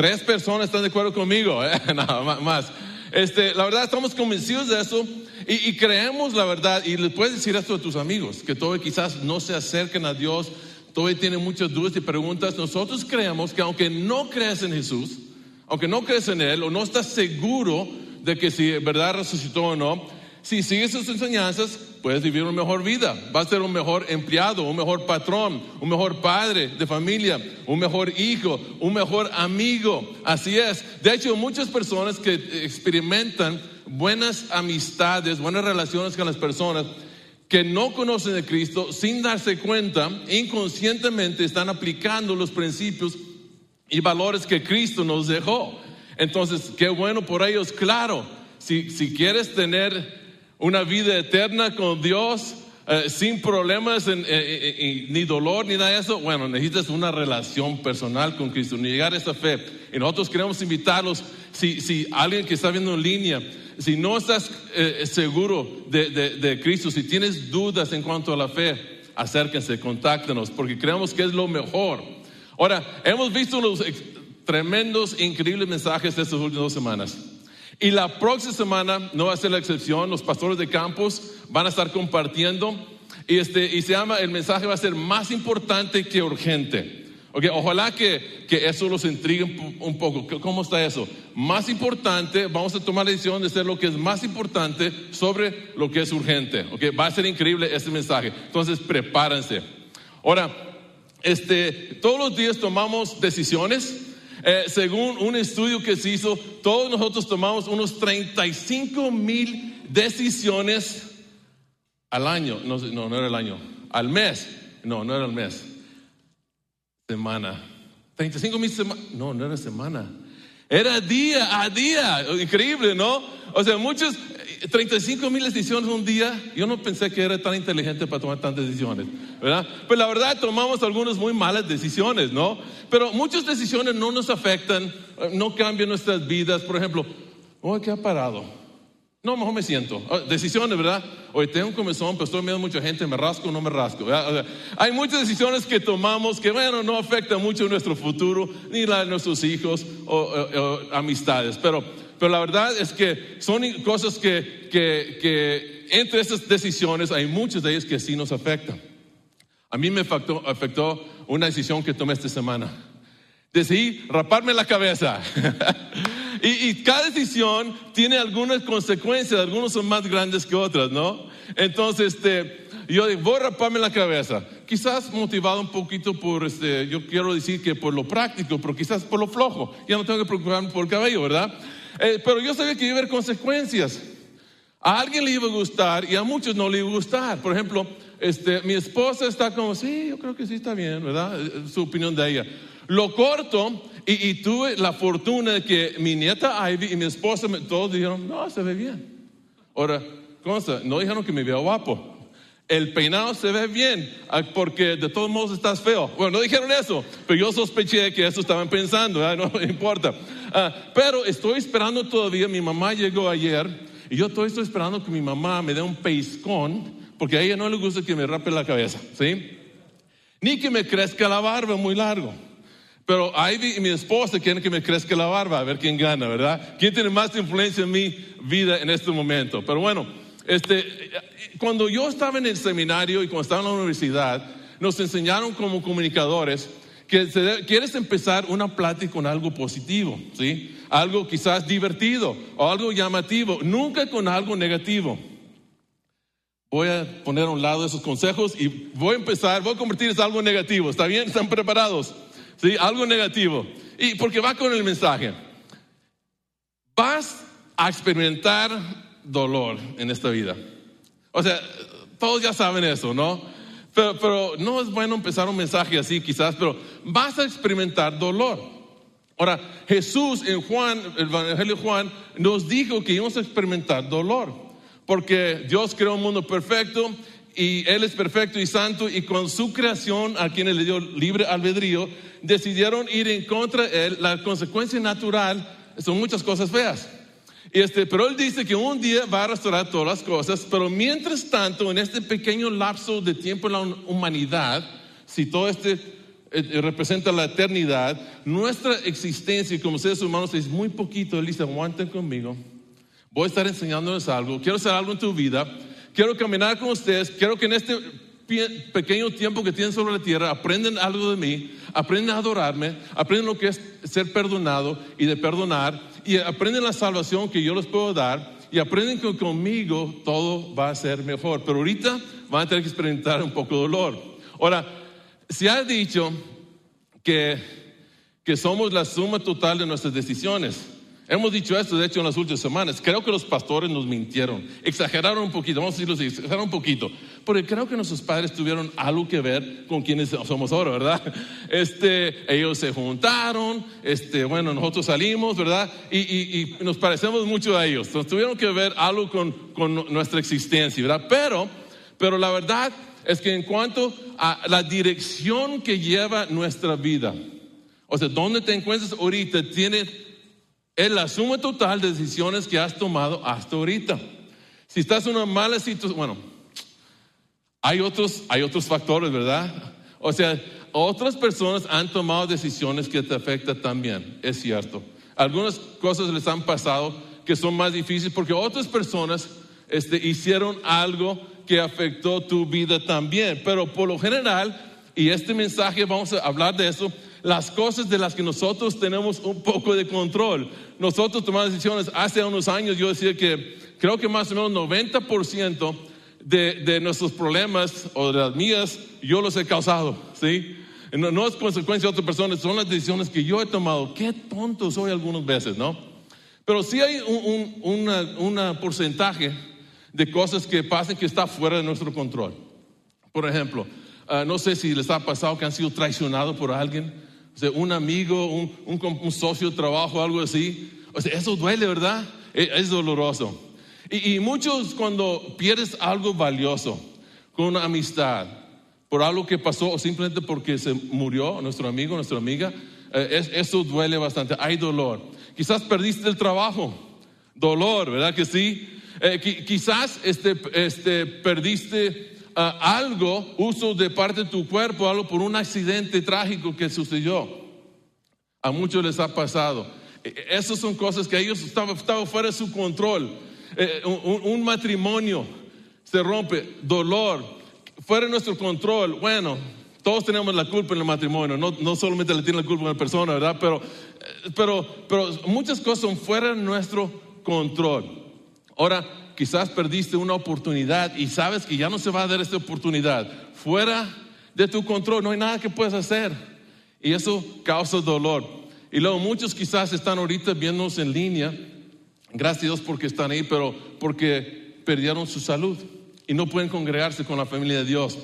Tres personas están de acuerdo conmigo, ¿eh? nada más. Este, la verdad, estamos convencidos de eso y, creemos la verdad. Y le puedes decir esto a tus amigos, que todavía quizás no se acerquen a Dios, todavía tienen muchas dudas y preguntas. Nosotros creemos que aunque no creas en Jesús, aunque no crees en Él o no estás seguro de que si verdad resucitó o no, si sigues sus enseñanzas, puedes vivir una mejor vida. Vas a ser un mejor empleado, un mejor patrón, un mejor padre de familia, un mejor hijo, un mejor amigo. Así es. De hecho, muchas personas que experimentan buenas amistades, buenas relaciones con las personas, que no conocen de Cristo, sin darse cuenta, inconscientemente están aplicando los principios y valores que Cristo nos dejó. Entonces, qué bueno por ellos, claro. Si, si quieres tener una vida eterna con Dios, eh, sin problemas ni dolor ni nada de eso, bueno, necesitas una relación personal con Cristo, ni llegar a esa fe. Y nosotros queremos invitarlos, si, si alguien que está viendo en línea, si no estás eh, seguro de, de, Cristo, si tienes dudas en cuanto a la fe, acérquense, contáctenos, porque creemos que es lo mejor. Ahora, hemos visto los tremendos, increíbles mensajes de estas últimas dos semanas. Y la próxima semana no va a ser la excepción, los pastores de campos van a estar compartiendo y, este, y se llama, el mensaje va a ser más importante que urgente. Okay, ojalá que, que, eso los intrigue un poco. ¿Cómo está eso? Más importante, vamos a tomar la decisión de hacer lo que es más importante sobre lo que es urgente. Okay, va a ser increíble este mensaje. Entonces, prepárense. Ahora, este, todos los días tomamos decisiones eh, según un estudio que se hizo, todos nosotros tomamos unos 35 mil decisiones al año. No, no, no era el año. Al mes. No, no era el mes. Semana. 35 mil semanas. No, no era semana. Era día a día. Increíble, ¿no? O sea, muchos, 35 mil decisiones un día. Yo no pensé que era tan inteligente para tomar tantas decisiones, ¿verdad? Pero la verdad tomamos algunas muy malas decisiones, ¿no? Pero muchas decisiones no nos afectan, eh, no cambian nuestras vidas. Por ejemplo, hoy ¿qué ha parado? No, mejor me siento. Oh, decisiones, ¿verdad? Hoy tengo un comezón, pero estoy viendo mucha gente, me rasco o no me rasco. hay muchas decisiones que tomamos que, bueno, no afectan mucho nuestro futuro, ni la de nuestros hijos o, amistades. Pero, pero la verdad es que son cosas que, que, que entre esas decisiones hay muchas de ellas que sí nos afectan. A mí me afectó, afectó una decisión que tomé esta semana. Decidí raparme la cabeza. y, cada decisión tiene algunas consecuencias, algunas son más grandes que otras, ¿no? Entonces, este, yo digo, voy a raparme la cabeza. Quizás motivado un poquito por, este, yo quiero decir que por lo práctico, pero quizás por lo flojo. Ya no tengo que preocuparme por el cabello, ¿verdad? Eh, pero yo sabía que iba a haber consecuencias. A alguien le iba a gustar y a muchos no le iba a gustar. Por ejemplo, este, mi esposa está como, sí, yo creo que sí está bien, ¿verdad? Eh, su opinión de ella. Lo corto y, tuve la fortuna de que mi nieta Ivy y mi esposa todos dijeron, no, se ve bien. Ahora, consta, no dijeron que me vea guapo. El peinado se ve bien, ah, porque de todos modos estás feo. Bueno, no dijeron eso, pero yo sospeché que eso estaban pensando, no importa. Ah, pero estoy esperando todavía, mi mamá llegó ayer y yo estoy esperando que mi mamá me dé un peiscón porque a ella no le gusta que me rape la cabeza, ¿sí? Ni que me crezca la barba muy largo. Pero Ivy y mi esposa quieren que me crezca la barba, a ver quién gana, ¿verdad? ¿Quién tiene más influencia en mi vida en este momento? Pero bueno, este, cuando yo estaba en el seminario y cuando estaba en la universidad, nos enseñaron como comunicadores que quieres empezar una plática con algo positivo, ¿sí? Algo quizás divertido o algo llamativo, nunca con algo negativo. Voy a poner a un lado esos consejos y voy a empezar, voy a convertir en algo negativo. ¿Está bien? ¿Están preparados? Sí, algo negativo. Y porque va con el mensaje. Vas a experimentar dolor en esta vida. O sea, todos ya saben eso, ¿no? Pero, pero, no es bueno empezar un mensaje así quizás, pero vas a experimentar dolor. Ahora, Jesús en Juan, el Evangelio de Juan, nos dijo que íbamos a experimentar dolor porque Dios creó un mundo perfecto y Él es perfecto y santo y con su creación, a quienes le dio libre albedrío, decidieron ir en contra de Él. La consecuencia natural son muchas cosas feas. Y este, pero Él dice que un día va a restaurar todas las cosas, pero mientras tanto, en este pequeño lapso de tiempo en la humanidad, si todo este eh, eh, representa la eternidad, nuestra existencia como seres humanos es muy poquito. Él dice, aguanten conmigo, voy a estar enseñándoles algo, quiero hacer algo en tu vida, quiero caminar con ustedes, quiero que en este pequeño tiempo que tienen sobre la tierra aprenden algo de mí, aprenden a adorarme, aprenden lo que es ser perdonado y de perdonar, y aprenden la salvación que yo les puedo dar, y aprenden que conmigo todo va a ser mejor. Pero ahorita van a tener que experimentar un poco de dolor. Ahora, se ha dicho que, que somos la suma total de nuestras decisiones. Hemos dicho esto, de hecho, en las últimas semanas. Creo que los pastores nos mintieron, exageraron un poquito, vamos a decirlo así, exageraron un poquito, porque creo que nuestros padres tuvieron algo que ver con quienes somos ahora, ¿verdad? Este, ellos se juntaron, este, bueno, nosotros salimos, ¿verdad? Y, nos parecemos mucho a ellos. Entonces, tuvieron que ver algo con, con nuestra existencia, ¿verdad? Pero, pero la verdad es que en cuanto a la dirección que lleva nuestra vida, o sea, donde te encuentras ahorita, tiene es la suma total de decisiones que has tomado hasta ahorita. Si estás en una mala situación, bueno, hay otros, hay otros factores, ¿verdad? O sea, otras personas han tomado decisiones que te afectan también, es cierto. Algunas cosas les han pasado que son más difíciles porque otras personas este, hicieron algo que afectó tu vida también. Pero por lo general, y este mensaje vamos a hablar de eso, las cosas de las que nosotros tenemos un poco de control. Nosotros tomamos decisiones, hace unos años yo decía que creo que más o menos 90% de, de nuestros problemas o de las mías yo los he causado, ¿sí? No, es consecuencia de otras personas, son las decisiones que yo he tomado. Qué tonto soy algunas veces, ¿no? Pero sí hay un, porcentaje de cosas que pasan que está fuera de nuestro control. Por ejemplo, ah, no sé si les ha pasado que han sido traicionados por alguien un amigo, un, socio de trabajo, algo así. O sea, eso duele, ¿verdad? E, es, doloroso. Y, muchos cuando pierdes algo valioso, con una amistad, por algo que pasó o simplemente porque se murió nuestro amigo, nuestra amiga, eh, eso duele bastante. Hay dolor. Quizás perdiste el trabajo, dolor, ¿verdad que sí? Eh, quizás este, este, perdiste algo, uso de parte de tu cuerpo, algo por un accidente trágico que sucedió. A muchos les ha pasado. E, e, esas son cosas que ellos estaban, fuera de su control. Eh, un, matrimonio se rompe, dolor, fuera de nuestro control. Bueno, todos tenemos la culpa en el matrimonio, no, no solamente le tiene la culpa una persona, ¿verdad? Pero, eh, pero, pero muchas cosas son fuera de nuestro control. Ahora, quizás perdiste una oportunidad y sabes que ya no se va a dar esta oportunidad. Fuera de tu control, no hay nada que puedas hacer. Y eso causa dolor. Y luego muchos quizás están ahorita viéndonos en línea, gracias a Dios porque están ahí, pero porque perdieron su salud y no pueden congregarse con la familia de Dios.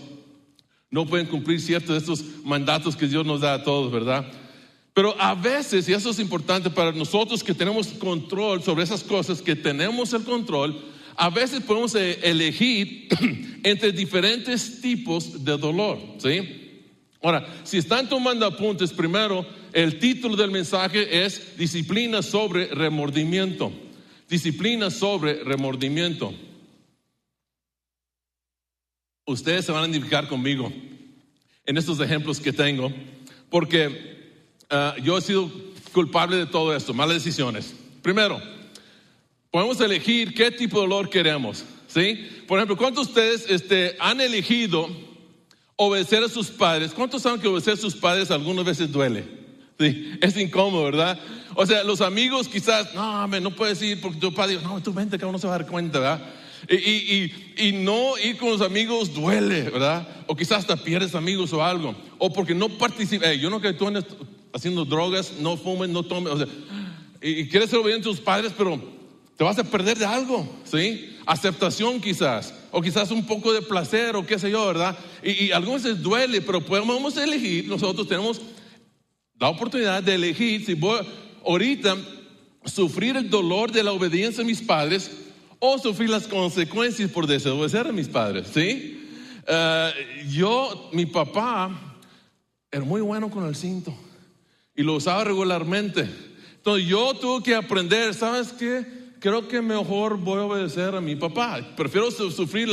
No pueden cumplir ciertos de estos mandatos que Dios nos da a todos, ¿verdad? Pero a veces, y eso es importante para nosotros que tenemos control sobre esas cosas, que tenemos el control, a veces podemos eh, elegir entre diferentes tipos de dolor, ¿sí? Ahora, si están tomando apuntes, primero, el título del mensaje es Disciplina sobre remordimiento. Disciplina sobre remordimiento. Ustedes se van a identificar conmigo en estos ejemplos que tengo, porque ah, yo he sido culpable de todo esto, malas decisiones. Primero, podemos elegir qué tipo de dolor queremos. ¿sí? Por ejemplo, ¿cuántos de ustedes este, han elegido obedecer a sus padres? ¿Cuántos saben que obedecer a sus padres algunas veces duele? Sí, es incómodo, ¿verdad? O sea, los amigos quizás, no, no puedes ir porque tu padre, no, tú vente que uno se va a dar cuenta, ¿verdad? Y, y, y, no ir con los amigos duele, ¿verdad? O quizás hasta pierdes amigos o algo. O porque no participas. yo no que tú andes haciendo drogas, no fumes, no tomes. O sea, y, quieres ser obediente a tus padres, pero te vas a perder de algo, ¿sí? Aceptación quizás, o quizás un poco de placer, o qué sé yo, ¿verdad? Y, y algunas veces duele, pero podemos elegir, nosotros tenemos la oportunidad de elegir si voy ahorita sufrir el dolor de la obediencia a mis padres o sufrir las consecuencias por desobedecer a mis padres, ¿sí? Eh, yo, mi papá, era muy bueno con el cinto y lo usaba regularmente. Entonces yo tuve que aprender, ¿sabes qué? Creo que mejor voy a obedecer a mi papá. Prefiero sufrir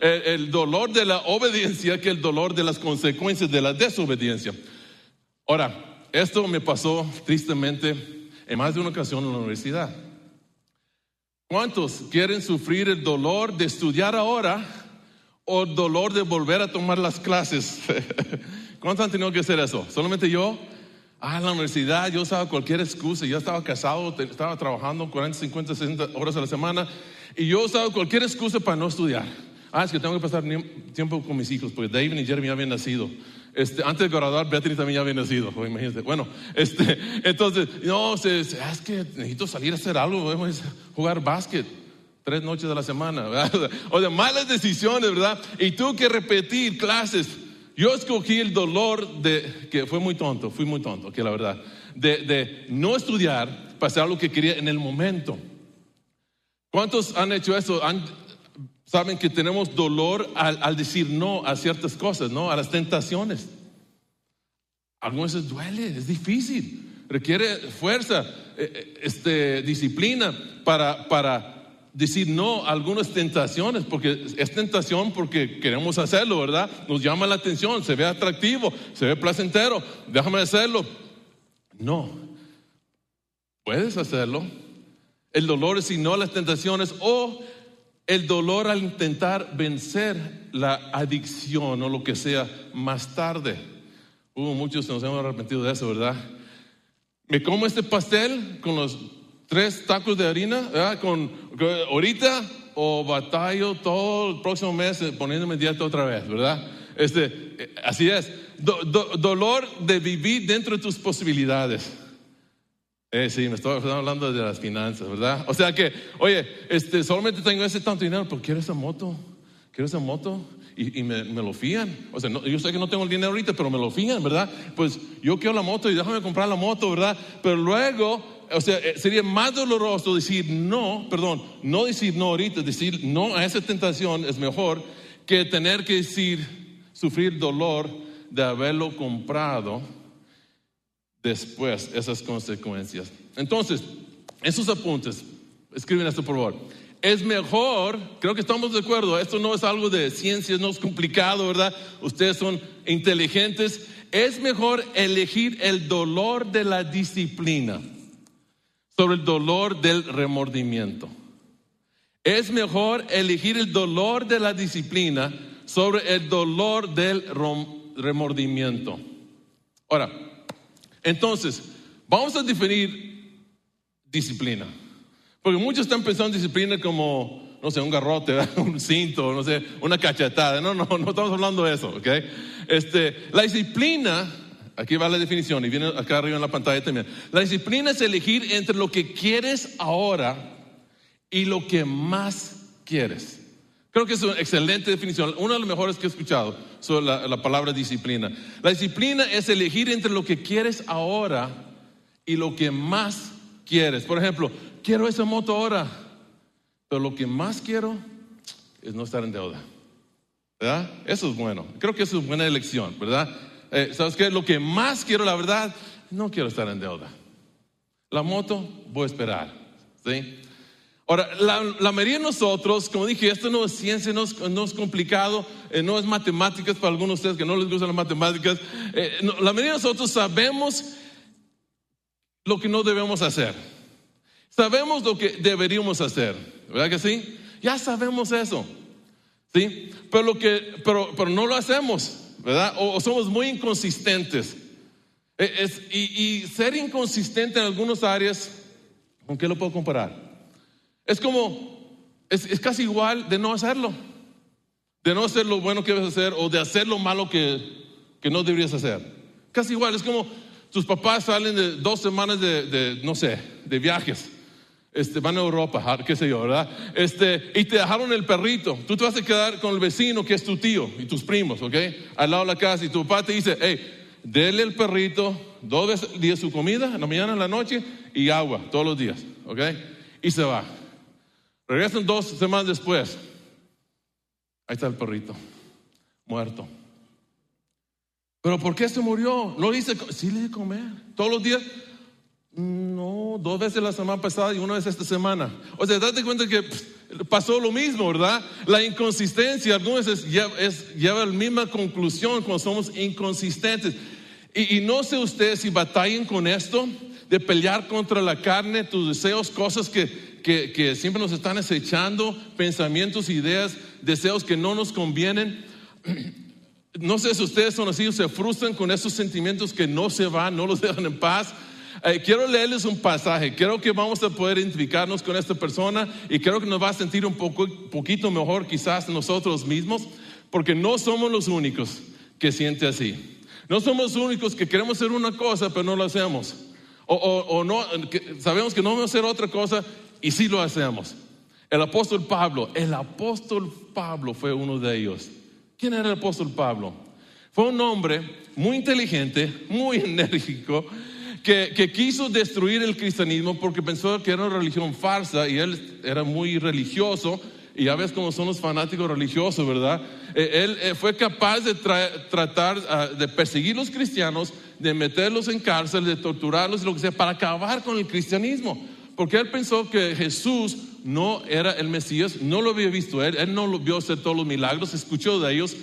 el dolor de la obediencia que el dolor de las consecuencias de la desobediencia. Ahora, esto me pasó tristemente en más de una ocasión en la universidad. ¿Cuántos quieren sufrir el dolor de estudiar ahora o el dolor de volver a tomar las clases? ¿Cuántos han tenido que hacer eso? ¿Solamente yo? Ah, en la universidad yo usaba cualquier excusa. Yo estaba casado, estaba trabajando 40, 50, 60 horas a la semana y yo usaba cualquier excusa para no estudiar. Ah, es que tengo que pasar tiempo con mis hijos porque David y Jeremy ya habían nacido. Este, antes de graduar, Beatriz también ya había nacido, imagínense. Bueno, este, entonces, no, es que necesito salir a hacer algo, a jugar básquet tres noches de la semana, ¿verdad? O de malas decisiones, ¿verdad? Y tuve que repetir clases. Yo escogí el dolor de, que fue muy tonto, fui muy tonto, que la verdad, de, no estudiar para hacer lo que quería en el momento. ¿Cuántos han hecho eso? saben que tenemos dolor al, decir no a ciertas cosas, ¿no? A las tentaciones. Algunas veces duele, es difícil, requiere fuerza, eh, eh, este, disciplina para, para decir no a algunas tentaciones, porque es tentación porque queremos hacerlo, ¿verdad? Nos llama la atención, se ve atractivo, se ve placentero, déjame hacerlo. No, puedes hacerlo. El dolor es no las tentaciones o el dolor al intentar vencer la adicción o lo que sea más tarde. Hubo muchos nos hemos arrepentido de eso, ¿verdad? Me como este pastel con los tres tacos de harina, ¿verdad? Con, ahorita o batallo todo el próximo mes poniéndome dieta otra vez, ¿verdad? Este, eh, así es. dolor de vivir dentro de tus posibilidades. Eh, sí, me estoy hablando de las finanzas, ¿verdad? O sea que, oye, este, solamente tengo ese tanto dinero, pero quiero esa moto, quiero esa moto, y, me, lo fían. O sea, yo sé que no tengo el dinero ahorita, pero me lo fían, ¿verdad? Pues yo quiero la moto y déjame comprar la moto, ¿verdad? Pero luego, o sea, eh, sería más doloroso decir no, perdón, no decir no ahorita, decir no a esa tentación es mejor que tener que decir, sufrir dolor de haberlo comprado después esas consecuencias. Entonces, esos apuntes, escriben esto por favor. Es mejor, creo que estamos de acuerdo, esto no es algo de ciencia, no es complicado, ¿verdad? Ustedes son inteligentes. Es mejor elegir el dolor de la disciplina sobre el dolor del remordimiento. Es mejor elegir el dolor de la disciplina sobre el dolor del remordimiento. Ahora, entonces, vamos a definir disciplina. Porque muchos están pensando en disciplina como, no sé, un garrote, un cinto, no sé, una cachetada. No, no, no estamos hablando de eso, ¿ok? Este, la disciplina, aquí va la definición y viene acá arriba en la pantalla también. La disciplina es elegir entre lo que quieres ahora y lo que más quieres. Creo que es una excelente definición, una de las mejores que he escuchado sobre la, palabra disciplina. La disciplina es elegir entre lo que quieres ahora y lo que más quieres. Por ejemplo, quiero esa moto ahora, pero lo que más quiero es no estar en deuda. ¿Verdad? Eso es bueno. Creo que eso es buena elección, ¿verdad? Eh, ¿Sabes qué? Lo que más quiero, la verdad, no quiero estar en deuda. La moto, voy a esperar. ¿Sí? Ahora, la, mayoría de nosotros, como dije, esto no es ciencia, no es, complicado, eh, no es matemáticas para algunos de ustedes que no les gustan las matemáticas. Eh, la mayoría de nosotros sabemos lo que no debemos hacer. Sabemos lo que deberíamos hacer, ¿verdad que sí? Ya sabemos eso, ¿sí? Pero, lo que, pero, pero no lo hacemos, ¿verdad? O, somos muy inconsistentes. Eh, y, ser inconsistente en algunas áreas, ¿con qué lo puedo comparar? Es como, es, casi igual de no hacerlo. De no hacer lo bueno que debes hacer o de hacer lo malo que, que no deberías hacer. Casi igual, es como tus papás salen de dos semanas de, no sé, de viajes. Este, van a Europa, qué sé yo, ¿verdad? Este, y te dejaron el perrito. Tú te vas a quedar con el vecino que es tu tío y tus primos, ¿ok? Al lado de la casa y tu papá te dice, hey, dele el perrito dos veces su comida, en la mañana, en la noche y agua todos los días, ¿ok? Y se va. Regresan dos semanas después. Ahí está el perrito, muerto. ¿Pero por qué se murió? No dice, sí le di comer. Todos los días. No, dos veces la semana pasada y una vez esta semana. O sea, date cuenta que pasó lo mismo, ¿verdad? La inconsistencia algunas veces lleva, es, lleva la misma conclusión cuando somos inconsistentes. Y, y no sé ustedes si batallen con esto, de pelear contra la carne, tus deseos, cosas que, que, que siempre nos están acechando, pensamientos, ideas, deseos que no nos convienen. No sé si ustedes son así, se frustran con esos sentimientos que no se van, no los dejan en paz. Eh, quiero leerles un pasaje. Creo que vamos a poder identificarnos con esta persona y creo que nos va a sentir un poco, poquito mejor quizás nosotros mismos, porque no somos los únicos que siente así. No somos los únicos que queremos hacer una cosa, pero no lo hacemos. O, o, o no, que sabemos que no vamos a hacer otra cosa y sí lo hacemos. El apóstol Pablo, el apóstol Pablo fue uno de ellos. ¿Quién era el apóstol Pablo? Fue un hombre muy inteligente, muy enérgico, que, quiso destruir el cristianismo porque pensó que era una religión falsa y él era muy religioso. Y ya ves cómo son los fanáticos religiosos, ¿verdad? Eh, él eh, fue capaz de tra tratar uh, de perseguir los cristianos, de meterlos en cárcel, de torturarlos, lo que sea, para acabar con el cristianismo. Porque él pensó que Jesús no era el Mesías, no lo había visto él, él no lo vio hacer todos los milagros, escuchó de ellos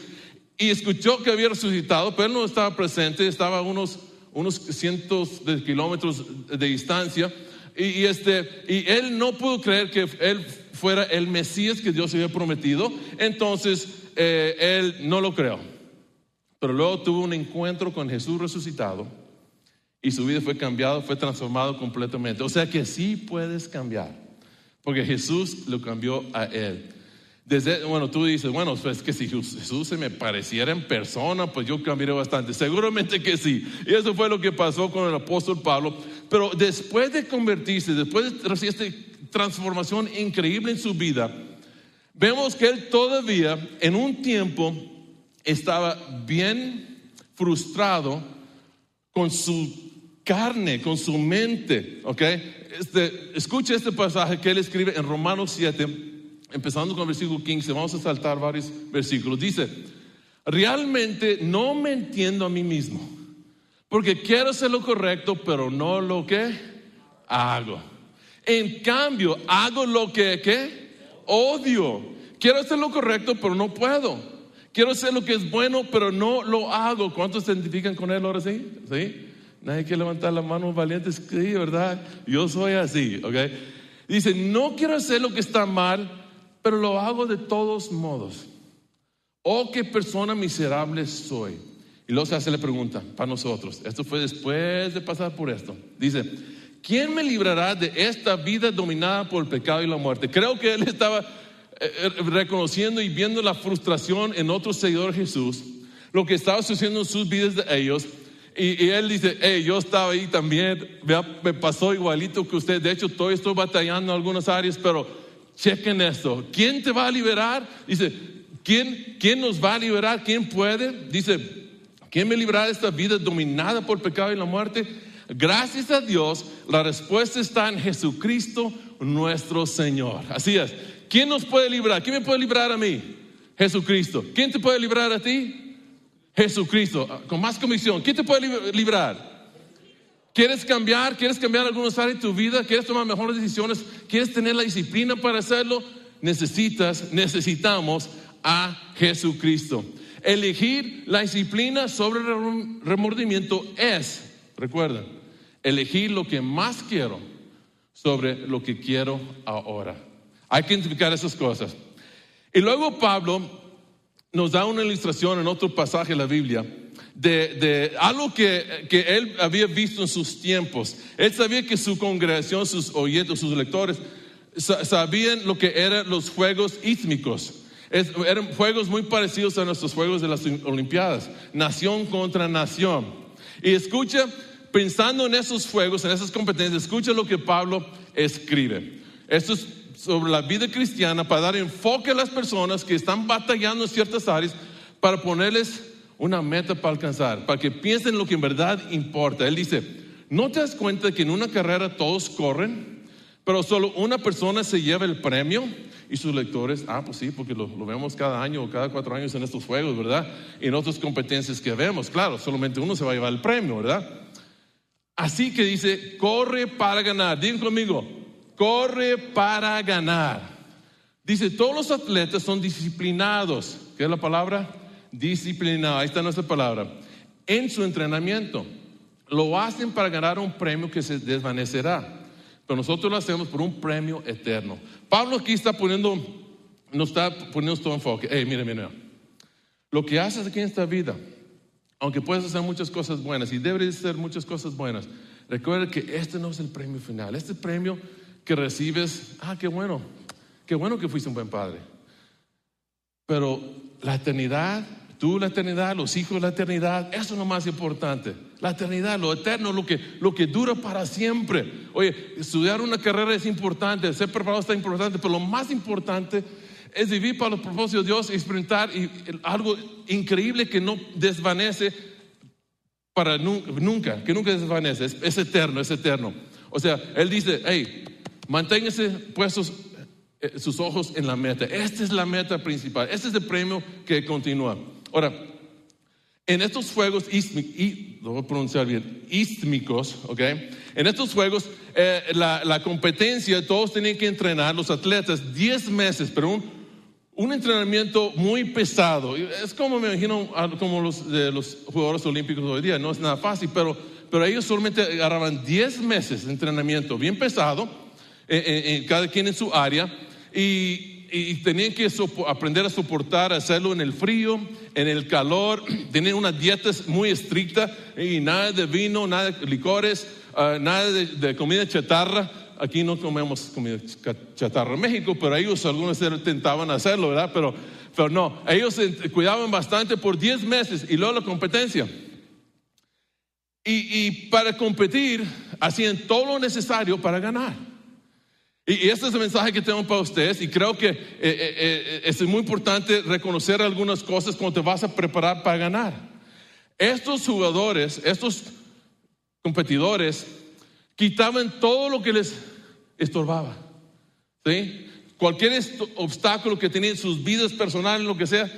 y escuchó que había resucitado, pero él no estaba presente, estaba a unos, unos cientos de kilómetros de distancia. Y, este, y él no pudo creer que él fuera el Mesías que Dios había prometido, entonces eh, él no lo creó. Pero luego tuvo un encuentro con Jesús resucitado y su vida fue cambiada, fue transformado completamente. O sea que sí puedes cambiar, porque Jesús lo cambió a él. Desde, bueno, tú dices, bueno, pues que si Jesús se me pareciera en persona, pues yo cambiaría bastante. Seguramente que sí. Y eso fue lo que pasó con el apóstol Pablo. Pero después de convertirse, después de recibir esta transformación increíble en su vida, vemos que él todavía en un tiempo estaba bien frustrado con su carne, con su mente. ¿Ok? Este, escucha este pasaje que él escribe en Romanos 7 empezando con el versículo 15, vamos a saltar varios versículos. Dice, realmente no me entiendo a mí mismo, porque quiero hacer lo correcto, pero no lo que hago. En cambio, hago lo que ¿qué? odio. Quiero hacer lo correcto, pero no puedo. Quiero hacer lo que es bueno, pero no lo hago. ¿Cuántos se identifican con él ahora sí? ¿Sí? Nadie quiere levantar la mano valientes. Sí, ¿verdad? Yo soy así, ¿ok? Dice, no quiero hacer lo que está mal, pero lo hago de todos modos. Oh, qué persona miserable soy. Y luego se hace la pregunta para nosotros. Esto fue después de pasar por esto. Dice, ¿quién me librará de esta vida dominada por el pecado y la muerte? Creo que él estaba eh, reconociendo y viendo la frustración en otro seguidor Jesús, lo que estaba sucediendo en sus vidas de ellos. Y, y, él dice, hey, yo estaba ahí también, me pasó igualito que usted. De hecho, todavía estoy batallando en algunas áreas, pero chequen esto. ¿Quién te va a liberar? Dice, ¿quién, ¿quién nos va a liberar? ¿Quién puede? Dice, ¿quién me librará de esta vida dominada por pecado y la muerte? Gracias a Dios, la respuesta está en Jesucristo nuestro Señor. Así es. ¿Quién nos puede librar? ¿Quién me puede librar a mí? Jesucristo. ¿Quién te puede librar a ti? Jesucristo. Con más comisión. ¿Quién te puede librar? ¿Quieres cambiar? ¿Quieres cambiar algunas áreas de tu vida? ¿Quieres tomar mejores decisiones? ¿Quieres tener la disciplina para hacerlo? Necesitas, necesitamos a Jesucristo. Elegir la disciplina sobre el remordimiento es, recuerden, elegir lo que más quiero sobre lo que quiero ahora. Hay que identificar esas cosas. Y luego Pablo nos da una ilustración en otro pasaje de la Biblia de, de algo que, que, él había visto en sus tiempos. Él sabía que su congregación, sus oyentes, sus lectores, sabían lo que eran los juegos ísmicos. Es, eran juegos muy parecidos a nuestros juegos de las Olimpiadas, nación contra nación. Y escucha, pensando en esos juegos, en esas competencias, escucha lo que Pablo escribe. Esto es sobre la vida cristiana para dar enfoque a las personas que están batallando en ciertas áreas para ponerles una meta para alcanzar, para que piensen lo que en verdad importa. Él dice, ¿no te das cuenta que en una carrera todos corren, pero solo una persona se lleva el premio? Y sus lectores, ah, pues sí, porque lo, vemos cada año o cada cuatro años en estos juegos, ¿verdad? Y en otras competencias que vemos, claro, solamente uno se va a llevar el premio, ¿verdad? Así que dice, corre para ganar. Digan conmigo, corre para ganar. Dice, todos los atletas son disciplinados. ¿Qué es la palabra? Disciplinado, ahí está nuestra palabra, en su entrenamiento. Lo hacen para ganar un premio que se desvanecerá. Pero nosotros lo hacemos por un premio eterno. Pablo aquí está poniendo, nos está poniendo todo enfoque. Hey, mire, mire. Lo que haces aquí en esta vida, aunque puedes hacer muchas cosas buenas y debes hacer muchas cosas buenas, recuerda que este no es el premio final. Este premio que recibes, ah, qué bueno, qué bueno que fuiste un buen padre. Pero la eternidad Tú la eternidad, los hijos la eternidad, eso es lo más importante. La eternidad, lo eterno, lo que, lo que dura para siempre. Oye, estudiar una carrera es importante, ser preparado está importante, pero lo más importante es vivir para los propósitos de Dios, experimentar y, algo increíble que no desvanece para nunca, que nunca desvanece, es, es eterno, es eterno. O sea, Él dice, hey, manténganse puestos eh, sus ojos en la meta. Esta es la meta principal, este es el premio que continúa. Ahora, en estos juegos y, lo voy a pronunciar bien, istmicos, ¿ok? En estos juegos, eh, la, competencia, todos tienen que entrenar, los atletas, 10 meses, pero un, un, entrenamiento muy pesado. Es como me imagino, como los, de los jugadores olímpicos hoy día, no es nada fácil, pero, pero ellos solamente agarraban 10 meses de entrenamiento bien pesado, eh, cada quien en su área, y y tenían que aprender a soportar, hacerlo en el frío, en el calor, tenían una dieta muy estricta y nada de vino, nada de licores, ah, nada de, comida chatarra. Aquí no comemos comida chatarra en México, pero ellos algunos intentaban hacerlo, ¿verdad? Pero, pero no, ellos cuidaban bastante por 10 meses y luego la competencia. Y, y para competir hacían todo lo necesario para ganar. Y este es el mensaje que tengo para ustedes y creo que eh, eh, eh, es muy importante reconocer algunas cosas cuando te vas a preparar para ganar. Estos jugadores, estos competidores, quitaban todo lo que les estorbaba. ¿sí? Cualquier obstáculo que tenían en sus vidas personales, lo que sea,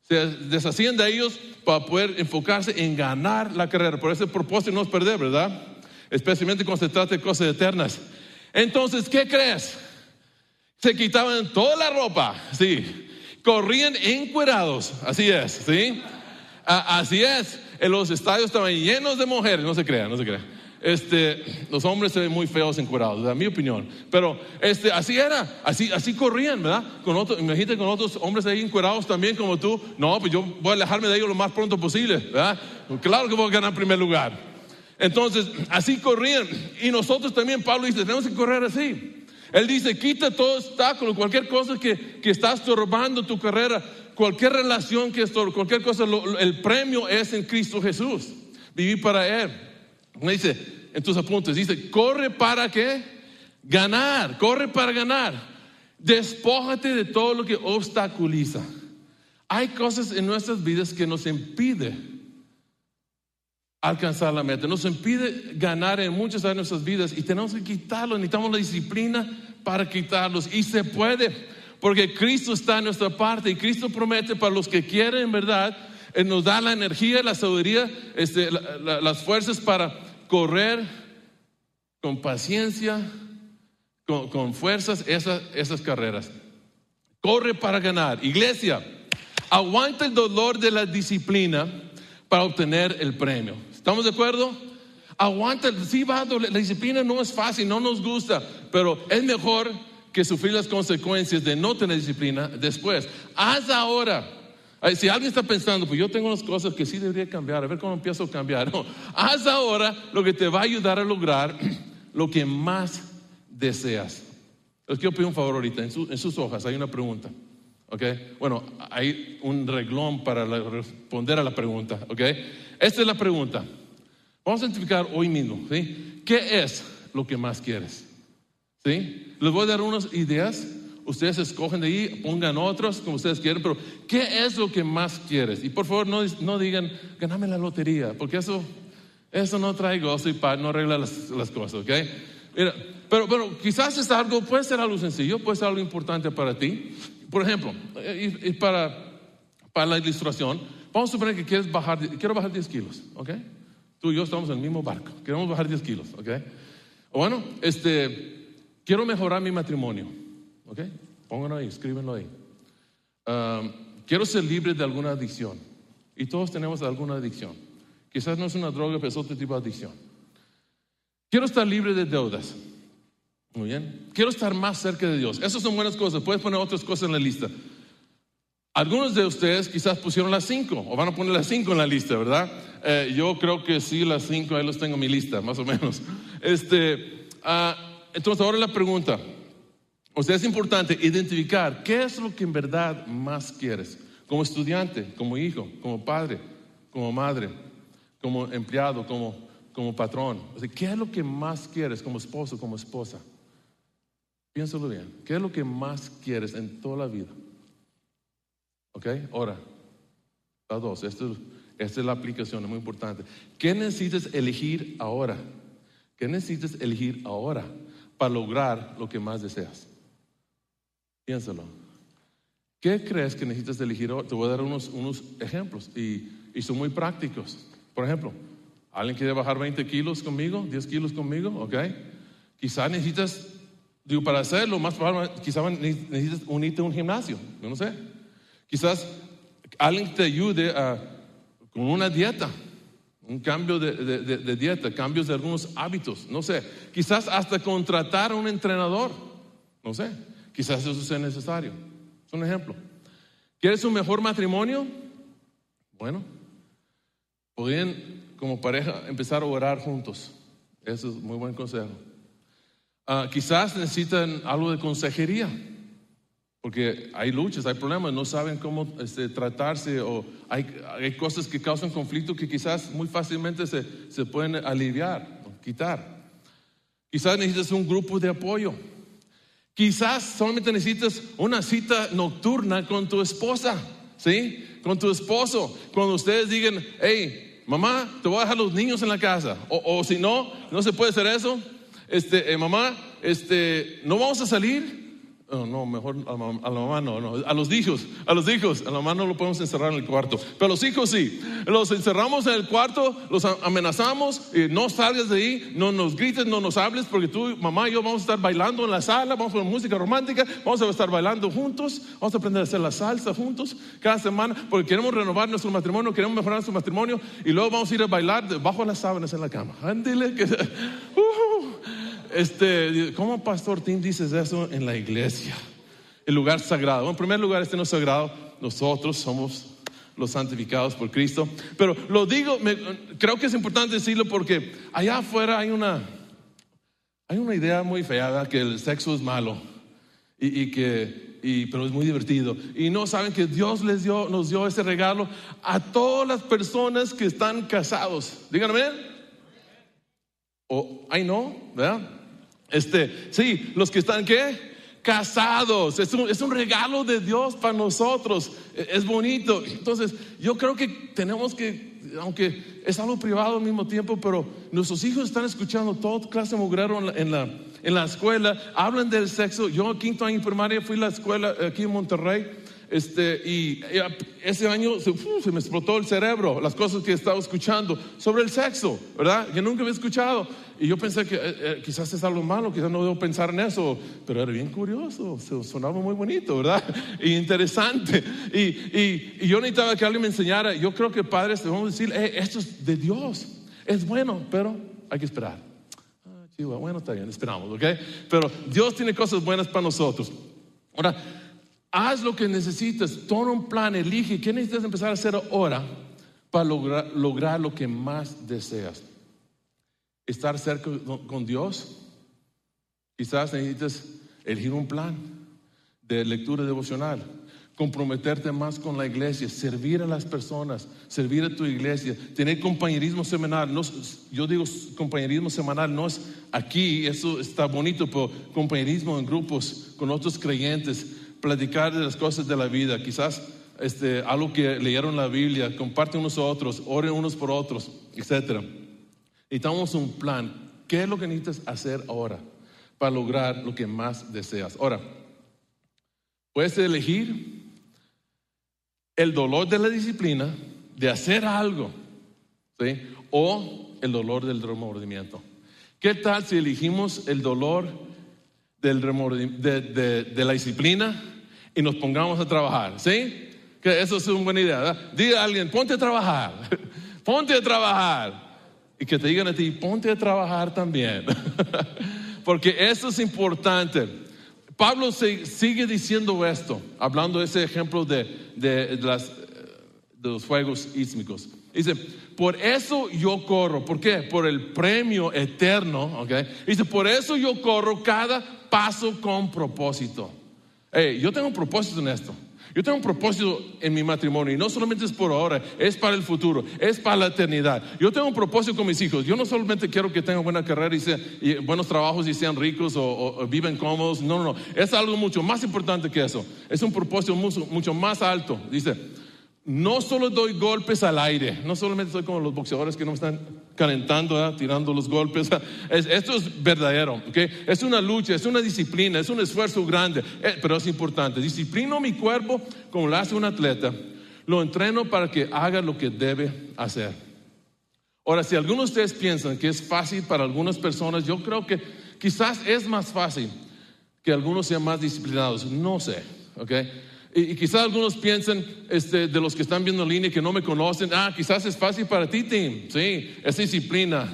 se deshacían de ellos para poder enfocarse en ganar la carrera. Por ese propósito no es perder, ¿verdad? Especialmente cuando se trata de cosas eternas. Entonces, ¿qué crees? Se quitaban toda la ropa, sí. Corrían encuerados, así es, ¿sí? así es. En los estadios estaban llenos de mujeres, no se crean, no se crean. Este, los hombres se ven muy feos encuerados, en mi opinión. Pero este, así era, así, así corrían, ¿verdad? Con otros, imagínate con otros hombres ahí encuerados también como tú. No, pues yo voy a alejarme de ellos lo más pronto posible, ¿verdad? Claro que voy a ganar primer lugar. Entonces, así corrían. Y nosotros también, Pablo dice, tenemos que correr así. Él dice, quita todo obstáculo, cualquier cosa que, que está estorbando tu carrera, cualquier relación que estorbe, cualquier cosa, el premio es en Cristo Jesús. Vivir para Él. Me dice en tus apuntes, dice, corre para qué? Ganar, corre para ganar. Despójate de todo lo que obstaculiza. Hay cosas en nuestras vidas que nos impiden alcanzar la meta. Nos impide ganar en muchas de nuestras vidas y tenemos que quitarlo. Necesitamos la disciplina para quitarlos. Y se puede, porque Cristo está en nuestra parte y Cristo promete para los que quieren, en verdad, Él nos da la energía, la sabiduría, este, las fuerzas para correr con paciencia, con, fuerzas esas, esas carreras. Corre para ganar. Iglesia, aguanta el dolor de la disciplina para obtener el premio. ¿Estamos de acuerdo? Aguanta, sí va, la disciplina no es fácil, no nos gusta, pero es mejor que sufrir las consecuencias de no tener disciplina después. Haz ahora. Si alguien está pensando, pues yo tengo unas cosas que sí debería cambiar, a ver cómo empiezo a cambiar. haz ahora lo que te va a ayudar a lograr lo que más deseas. Les quiero pedir un favor ahorita, en, en sus hojas hay una pregunta. ¿ok? Bueno, hay un reglón para responder a la pregunta, ¿ok? Esta es la pregunta. Vamos a identificar hoy mismo, ¿sí? ¿Qué es lo que más quieres? ¿Sí? Les voy a dar unas ideas. Ustedes escogen de ahí, pongan otros como ustedes quieren, pero ¿qué es lo que más quieres? Y por favor, no, no digan, ganame la lotería, porque eso, eso no trae gozo y paz, no arregla las, cosas, ¿ok? Mira, pero, pero quizás es algo, puede ser algo sencillo, puede ser algo importante para ti. Por ejemplo, y, y para, para la ilustración, Vamos a suponer que quieres bajar, quiero bajar 10 kilos, ¿ok? Tú y yo estamos en el mismo barco, queremos bajar 10 kilos, ¿ok? bueno, este, quiero mejorar mi matrimonio, ¿ok? Pónganlo ahí, escríbenlo ahí. quiero ser libre de alguna adicción. Y todos tenemos alguna adicción. Quizás no es una droga, pero es otro tipo de adicción. Quiero estar libre de deudas. Muy bien. Quiero estar más cerca de Dios. Esas son buenas cosas. Puedes poner otras cosas en la lista. Algunos de ustedes quizás pusieron las cinco o van a poner las cinco en la lista, ¿verdad? Eh, yo creo que sí, las cinco, ahí los tengo en mi lista, más o menos. Este, ah, entonces ahora la pregunta, o sea, es importante identificar qué es lo que en verdad más quieres, como estudiante, como hijo, como padre, como madre, como empleado, como, como patrón. O sea, ¿qué es lo que más quieres como esposo, como esposa? Piénsalo bien, ¿qué es lo que más quieres en toda la vida? ¿Ok? Ahora, la dos, esta es la aplicación, es muy importante. ¿Qué necesitas elegir ahora? ¿Qué necesitas elegir ahora para lograr lo que más deseas? Piénsalo. ¿Qué crees que necesitas elegir ahora? Te voy a dar unos, unos ejemplos y, y son muy prácticos. Por ejemplo, ¿alguien quiere bajar 20 kilos conmigo? ¿10 kilos conmigo? ¿Ok? Quizás necesitas, digo, para hacerlo, más quizás necesitas unirte a un gimnasio. Yo no sé. Quizás alguien te ayude con una dieta, un cambio de, dieta, cambios de algunos hábitos, no sé. Quizás hasta contratar a un entrenador, no sé. Quizás eso sea necesario. Es un ejemplo. ¿Quieres un mejor matrimonio? Bueno, podrían como pareja empezar a orar juntos. Eso es muy buen consejo. Ah, quizás necesitan algo de consejería. Porque hay luchas, hay problemas, no saben cómo este, tratarse o hay, hay, cosas que causan conflicto que quizás muy fácilmente se, se pueden aliviar, quitar. Quizás necesitas un grupo de apoyo. Quizás solamente necesitas una cita nocturna con tu esposa, ¿sí? Con tu esposo. Cuando ustedes digan, hey, mamá, te voy a dejar los niños en la casa. O, o si no, no se puede hacer eso. Este, eh, mamá, este, no vamos a salir Oh, no, mejor a, la mamá no, no, a los hijos, a los hijos, a la mamá no lo podemos encerrar en el cuarto, pero los hijos sí, los encerramos en el cuarto, los amenazamos, y no salgas de ahí, no nos grites, no nos hables, porque tú, mamá y yo vamos a estar bailando en la sala, vamos a poner música romántica, vamos a estar bailando juntos, vamos a aprender a hacer la salsa juntos cada semana, porque queremos renovar nuestro matrimonio, queremos mejorar nuestro matrimonio, y luego vamos a ir a bailar debajo de las sábanas en la cama. Ándele, que... Uh, este, ¿cómo Pastor Tim dices eso en la iglesia? El lugar sagrado. en primer lugar, este no es sagrado. Nosotros somos los santificados por Cristo. Pero lo digo, creo que es importante decirlo porque allá afuera hay una, hay una idea muy fea que el sexo es malo y, que, y, pero es muy divertido. Y no saben que Dios les dio, nos dio ese regalo a todas las personas que están casados. Díganme. O, ay no, ¿verdad? Este, sí, los que están qué? Casados. Es un, es un regalo de Dios para nosotros. E, es bonito. Entonces, yo creo que tenemos que, aunque es algo privado al mismo tiempo, pero nuestros hijos están escuchando toda clase de mugrero en la, en la, en la escuela. Hablan del sexo. Yo, quinto año primaria, fui a la escuela aquí en Monterrey. Este, y ese año se, se, me explotó el cerebro, las cosas que estaba escuchando sobre el sexo, ¿verdad? Que nunca había escuchado. Y yo pensé que eh, eh, quizás es algo malo, quizás no debo pensar en eso, pero era bien curioso, sonaba muy bonito, ¿verdad? Y interesante. Y, y, y yo necesitaba que alguien me enseñara. Yo creo que padres debemos decir, esto es de Dios, es bueno, pero hay que esperar. Ah, bueno, está bien, esperamos, ¿ok? Pero Dios tiene cosas buenas para nosotros. Ahora, haz lo que necesitas, toma un plan, elige qué necesitas empezar a hacer ahora para lograr, lograr lo que más deseas. Estar cerca con Dios, quizás necesitas elegir un plan de lectura devocional, comprometerte más con la iglesia, servir a las personas, servir a tu iglesia, tener compañerismo semanal. No, yo digo compañerismo semanal, no es aquí, eso está bonito, pero compañerismo en grupos con otros creyentes platicar de las cosas de la vida, quizás este, algo que leyeron la Biblia, comparten unos a otros, oren unos por otros, etc. Necesitamos un plan. ¿Qué es lo que necesitas hacer ahora para lograr lo que más deseas? Ahora, puedes elegir el dolor de la disciplina, de hacer algo, ¿sí? o el dolor del remordimiento. ¿Qué tal si elegimos el dolor del de, de, la disciplina y nos pongamos a trabajar, ¿sí? Que eso es una buena idea. Diga a alguien, ponte a trabajar. ponte a trabajar. Y que te digan a ti, ponte a trabajar también. Porque eso es importante. Pablo sigue diciendo esto, hablando de ese ejemplo de, de, las, de los fuegos ísmicos. Dice, por eso yo corro. ¿Por qué? Por el premio eterno. ¿ok? Dice, por eso yo corro cada paso con propósito. Hey, yo tengo un propósito en esto. Yo tengo un propósito en mi matrimonio y no solamente es por ahora, es para el futuro, es para la eternidad. Yo tengo un propósito con mis hijos. Yo no solamente quiero que tengan buena carrera y, buenos trabajos y sean ricos o, viven cómodos. No, no, no. Es algo mucho más importante que eso. Es un propósito mucho más alto. Dice, no solo doy golpes al aire, no solamente soy como los boxeadores que no están calentando, tirando los golpes. esto es verdadero, es una lucha, es una disciplina, es un esfuerzo grande, eh, pero es importante. Disciplino mi cuerpo como lo hace un atleta, lo entreno para que haga lo que debe hacer. Ahora, si algunos de ustedes piensan que es fácil para algunas personas, yo creo que quizás es más fácil que algunos sean más disciplinados, no sé, ¿ok? Y, quizás algunos piensen, este, de los que están viendo en línea que no me conocen, ah, quizás es fácil para ti, Tim. Sí, es disciplina.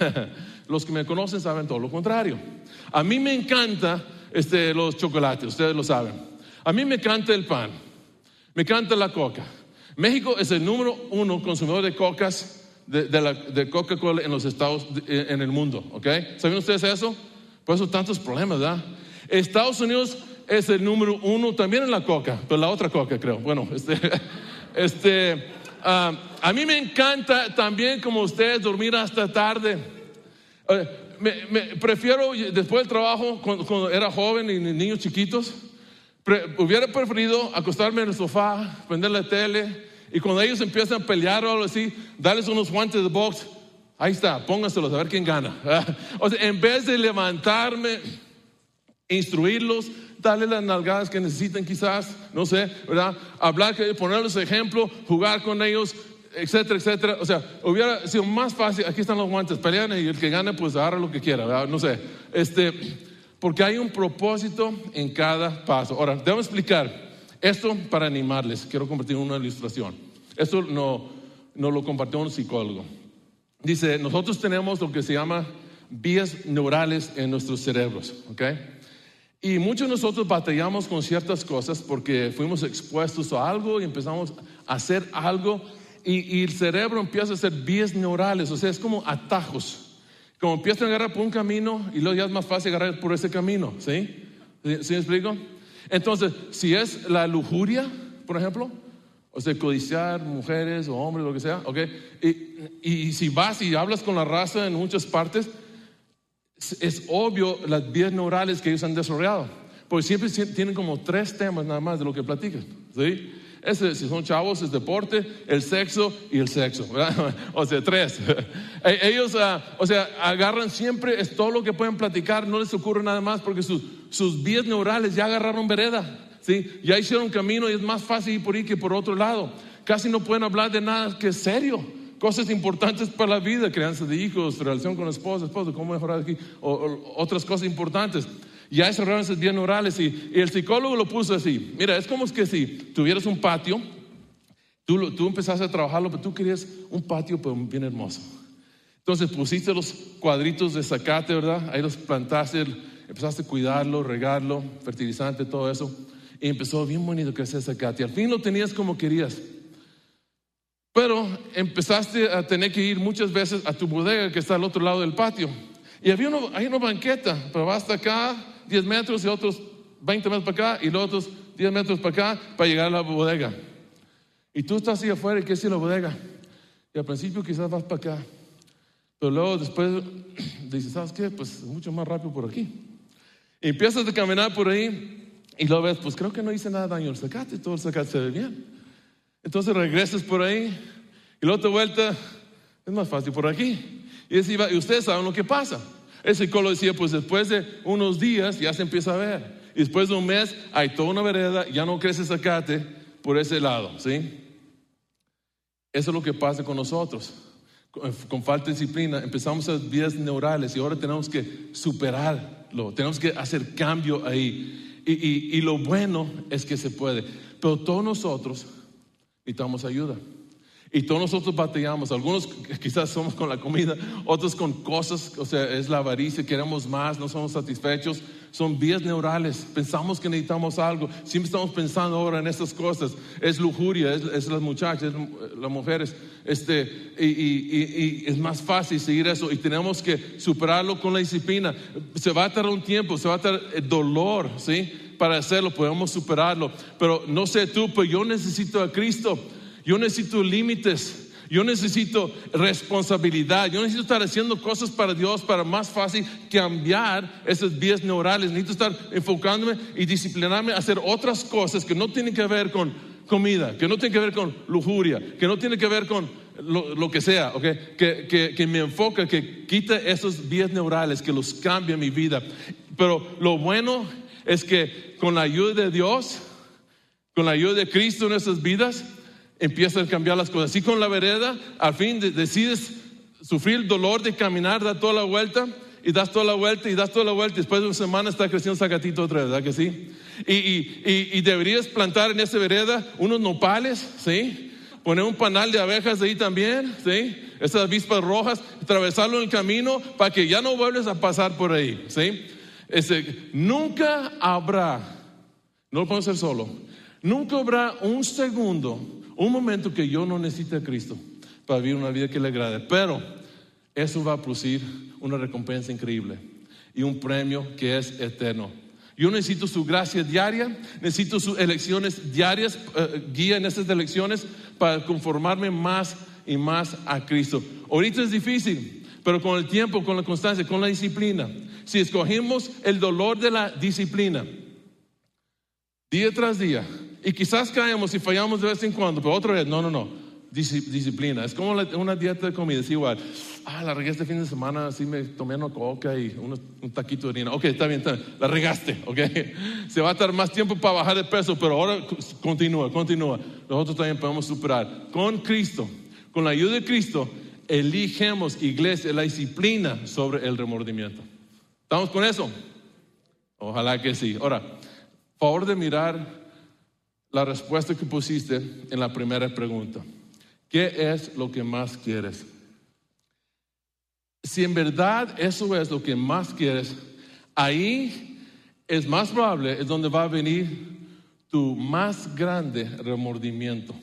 los que me conocen saben todo lo contrario. A mí me encanta este, los chocolates, ustedes lo saben. A mí me encanta el pan, me encanta la coca. México es el número uno consumidor de cocas, de, de Coca-Cola en los estados, en el mundo, ¿ok? ¿Saben ustedes eso? Por eso tantos problemas, ¿verdad? Estados Unidos es el número uno también en la coca, pero la otra coca creo. Bueno, este, este ah, a mí me encanta también como ustedes dormir hasta tarde. Eh, me, prefiero después del trabajo, cuando, era joven y niños chiquitos, hubiera preferido acostarme en el sofá, prender la tele y cuando ellos empiezan a pelear o algo así, darles unos guantes de box. Ahí está, pónganselos a ver quién gana. O sea, en vez de levantarme, instruirlos, darle las nalgadas que necesiten quizás, no sé, ¿verdad? Hablar, ponerles ejemplo, jugar con ellos, etcétera, etcétera. O sea, hubiera sido más fácil, aquí están los guantes, pelean y el que gane pues agarra lo que quiera, ¿verdad? No sé, este, porque hay un propósito en cada paso. Ahora, debo explicar esto para animarles, quiero compartir una ilustración. Esto no, no lo compartió un psicólogo. Dice, nosotros tenemos lo que se llama vías neurales en nuestros cerebros, ¿ok? Y muchos de nosotros batallamos con ciertas cosas porque fuimos expuestos a algo y empezamos a hacer algo y, el cerebro empieza a hacer vías neurales, o sea, es como atajos. Como empiezan a agarrar por un camino y luego ya es más fácil agarrar por ese camino, ¿sí? ¿Sí, me explico? Entonces, si es la lujuria, por ejemplo, o sea, codiciar mujeres o hombres, lo que sea, ¿ok? Y, y si vas y hablas con la raza en muchas partes, es obvio las vías neurales que ellos han desarrollado. Porque siempre tienen como tres temas nada más de lo que platican. ¿sí? Ese, si son chavos, es deporte, el sexo y el sexo. o sea, tres. E, ellos, ah, o sea, agarran siempre, es todo lo que pueden platicar, no les ocurre nada más porque sus, sus vías neurales ya agarraron vereda. ¿sí? Ya hicieron camino y es más fácil ir por ahí que por otro lado. Casi no pueden hablar de nada que es serio cosas importantes para la vida, crianza de hijos, relación con esposa, esposo, cómo mejorar aquí, o, otras cosas importantes. Ya esas bien orales y, el psicólogo lo puso así. Mira, es como que si tuvieras un patio, tú, tú empezaste a trabajarlo, pero tú querías un patio bien hermoso. Entonces pusiste los cuadritos de zacate, ¿verdad? Ahí los plantaste, empezaste a cuidarlo, regarlo, fertilizante, todo eso. Y empezó bien bonito ese zacate. Al fin lo tenías como querías. Pero empezaste a tener que ir muchas veces a tu bodega que está al otro lado del patio. Y había hay una banqueta, pero va hasta acá 10 metros y otros 20 metros para acá y los otros 10 metros para acá para llegar a la bodega. Y tú estás ahí afuera y qué es la bodega. Y al principio quizás vas para acá. Pero luego después dices, ¿sabes qué? Pues mucho más rápido por aquí. Y empiezas a caminar por ahí y lo ves, pues creo que no hice nada daño al zacate, todo el zacate se ve bien. Entonces regresas por ahí y la otra vuelta es más fácil por aquí. Y, y ustedes saben lo que pasa. El psicólogo decía, pues después de unos días ya se empieza a ver. Y después de un mes hay toda una vereda, ya no crece zacate por ese lado, ¿sí? Eso es lo que pasa con nosotros. Con, falta de disciplina empezamos a vías neurales y ahora tenemos que superarlo, tenemos que hacer cambio ahí. y lo bueno es que se puede. Pero todos nosotros necesitamos ayuda. Y todos nosotros batallamos, algunos quizás somos con la comida, otros con cosas, o sea, es la avaricia, queremos más, no somos satisfechos, son vías neurales, pensamos que necesitamos algo, siempre estamos pensando ahora en estas cosas, es lujuria, es, las muchachas, es las mujeres, este, y, y, es más fácil seguir eso. Y tenemos que superarlo con la disciplina. Se va a tardar un tiempo, se va a tardar el dolor, ¿sí? Para hacerlo, podemos superarlo, pero no sé tú, pero yo necesito a Cristo. Yo necesito límites. Yo necesito responsabilidad. Yo necesito estar haciendo cosas para Dios para más fácil cambiar esas vías neurales. Necesito estar enfocándome y disciplinarme a hacer otras cosas que no tienen que ver con comida, que no tienen que ver con lujuria, que no tienen que ver con lo, que sea, ¿okay? que, que, me enfoca, que quite esas vías neurales, que los cambie mi vida. Pero lo bueno es que con la ayuda de Dios, con la ayuda de Cristo en nuestras vidas, empiezan a cambiar las cosas. Así con la vereda, al fin decides sufrir el dolor de caminar, dar toda la vuelta y das toda la vuelta y das toda la vuelta y después de una semana está creciendo zacatito otra vez, ¿verdad que sí? Y, y, y, deberías plantar en esa vereda unos nopales, ¿sí? Poner un panal de abejas ahí también, ¿sí? Esas avispas rojas, atravesarlo en el camino para que ya no vuelves a pasar por ahí, ¿sí? Ese, nunca habrá, no lo puedo hacer solo, nunca habrá un segundo un momento que yo no necesite a Cristo para vivir una vida que le agrade. Pero eso va a producir una recompensa increíble y un premio que es eterno. Yo necesito su gracia diaria, necesito sus elecciones diarias, eh, guía en estas elecciones para conformarme más y más a Cristo. Ahorita es difícil, pero con el tiempo, con la constancia, con la disciplina, si escogimos el dolor de la disciplina, día tras día, y quizás caemos y fallamos de vez en cuando, pero otra vez, no, no, no. disciplina. Es como una dieta de comida. Es igual. Ah, la regué este fin de semana, así me tomé una coca y un taquito de harina. Ok, está bien, está bien. La regaste, ok. Se va a tardar más tiempo para bajar de peso, pero ahora continúa, continúa. Nosotros también podemos superar. Con Cristo, con la ayuda de Cristo, eligemos, iglesia, la disciplina sobre el remordimiento. ¿Estamos con eso? Ojalá que sí. Ahora, favor de mirar la respuesta que pusiste en la primera pregunta. ¿Qué es lo que más quieres? Si en verdad eso es lo que más quieres, ahí es más probable, es donde va a venir tu más grande remordimiento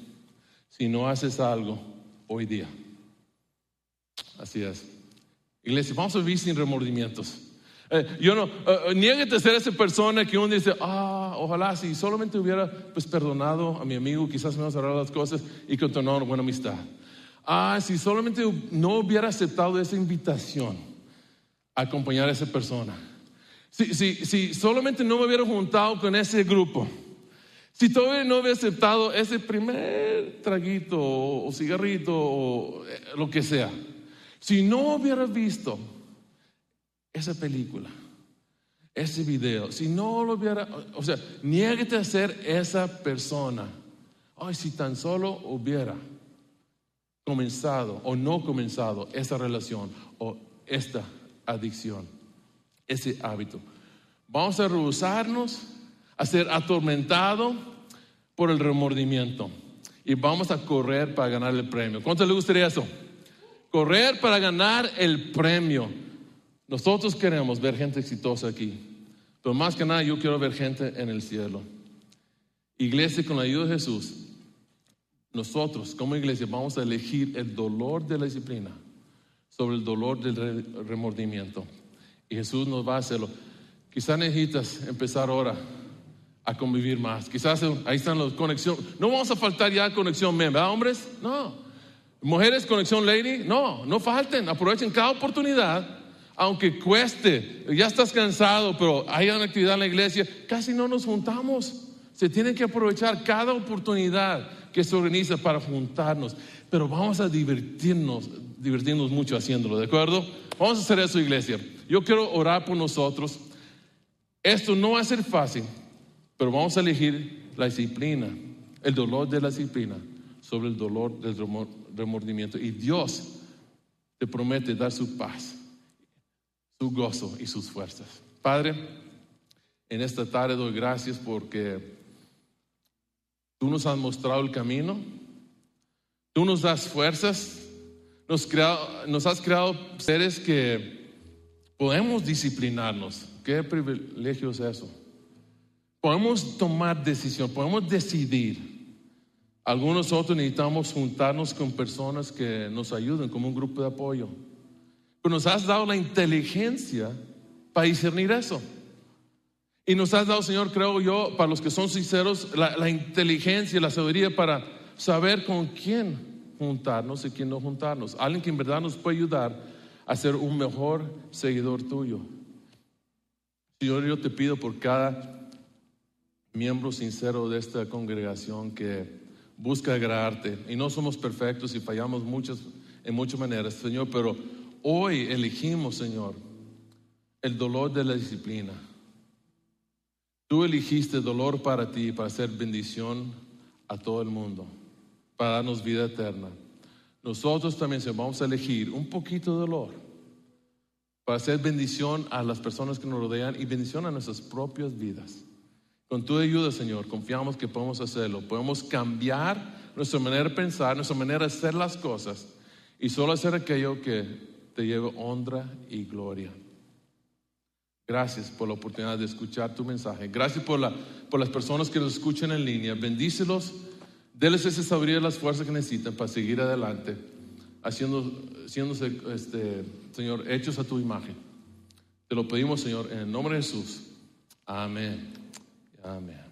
si no haces algo hoy día. Así es. Iglesia, vamos a vivir sin remordimientos. Eh, yo no, uh, a ser esa persona que uno dice, ah, ojalá si solamente hubiera pues perdonado a mi amigo, quizás me cerrado las cosas y continuado una buena amistad. Ah, si solamente no hubiera aceptado esa invitación a acompañar a esa persona. Si, si, si solamente no me hubiera juntado con ese grupo. Si todavía no hubiera aceptado ese primer traguito o cigarrito o lo que sea. Si no hubiera visto esa película, ese video, si no lo hubiera, o sea, niéguete a ser esa persona. Ay, si tan solo hubiera comenzado o no comenzado esa relación o esta adicción, ese hábito. Vamos a rehusarnos a ser atormentado por el remordimiento y vamos a correr para ganar el premio. ¿Cuánto le gustaría eso? Correr para ganar el premio. Nosotros queremos ver gente exitosa aquí, pero más que nada yo quiero ver gente en el cielo. Iglesia, con la ayuda de Jesús, nosotros como iglesia vamos a elegir el dolor de la disciplina sobre el dolor del remordimiento. Y Jesús nos va a hacerlo. Quizás necesitas empezar ahora a convivir más. Quizás ahí están las conexiones. No vamos a faltar ya conexión ¿verdad, hombres? No. Mujeres, conexión lady, no, no falten. Aprovechen cada oportunidad aunque cueste, ya estás cansado, pero hay una actividad en la iglesia, casi no nos juntamos. Se tiene que aprovechar cada oportunidad que se organiza para juntarnos, pero vamos a divertirnos, divertirnos mucho haciéndolo, ¿de acuerdo? Vamos a hacer eso, iglesia. Yo quiero orar por nosotros. Esto no va a ser fácil, pero vamos a elegir la disciplina, el dolor de la disciplina sobre el dolor del remordimiento. Y Dios te promete dar su paz su gozo y sus fuerzas. Padre, en esta tarde doy gracias porque tú nos has mostrado el camino, tú nos das fuerzas, nos, nos has creado seres que podemos disciplinarnos. ¿Qué privilegio es eso? Podemos tomar decisión, podemos decidir. Algunos otros necesitamos juntarnos con personas que nos ayuden como un grupo de apoyo. Pero nos has dado la inteligencia para discernir eso. Y nos has dado, Señor, creo yo, para los que son sinceros, la, la inteligencia la sabiduría para saber con quién juntarnos y quién no juntarnos. Alguien que en verdad nos puede ayudar a ser un mejor seguidor tuyo. Señor, yo te pido por cada miembro sincero de esta congregación que busca agradarte. Y no somos perfectos y fallamos muchas, en muchas maneras, Señor, pero hoy elegimos, Señor, el dolor de la disciplina. Tú elegiste dolor para ti, para hacer bendición a todo el mundo, para darnos vida eterna. Nosotros también, Señor, vamos a elegir un poquito de dolor para hacer bendición a las personas que nos rodean y bendición a nuestras propias vidas. Con tu ayuda, Señor, confiamos que podemos hacerlo. Podemos cambiar nuestra manera de pensar, nuestra manera de hacer las cosas y solo hacer aquello que te lleve honra y gloria. Gracias por la oportunidad de escuchar tu mensaje. Gracias por, la, por las personas que nos escuchan en línea. Bendícelos, déles esa sabiduría las fuerzas que necesitan para seguir adelante haciendo, haciéndose, este, Señor, hechos a tu imagen. Te lo pedimos, Señor, en el nombre de Jesús. Amén. Amén.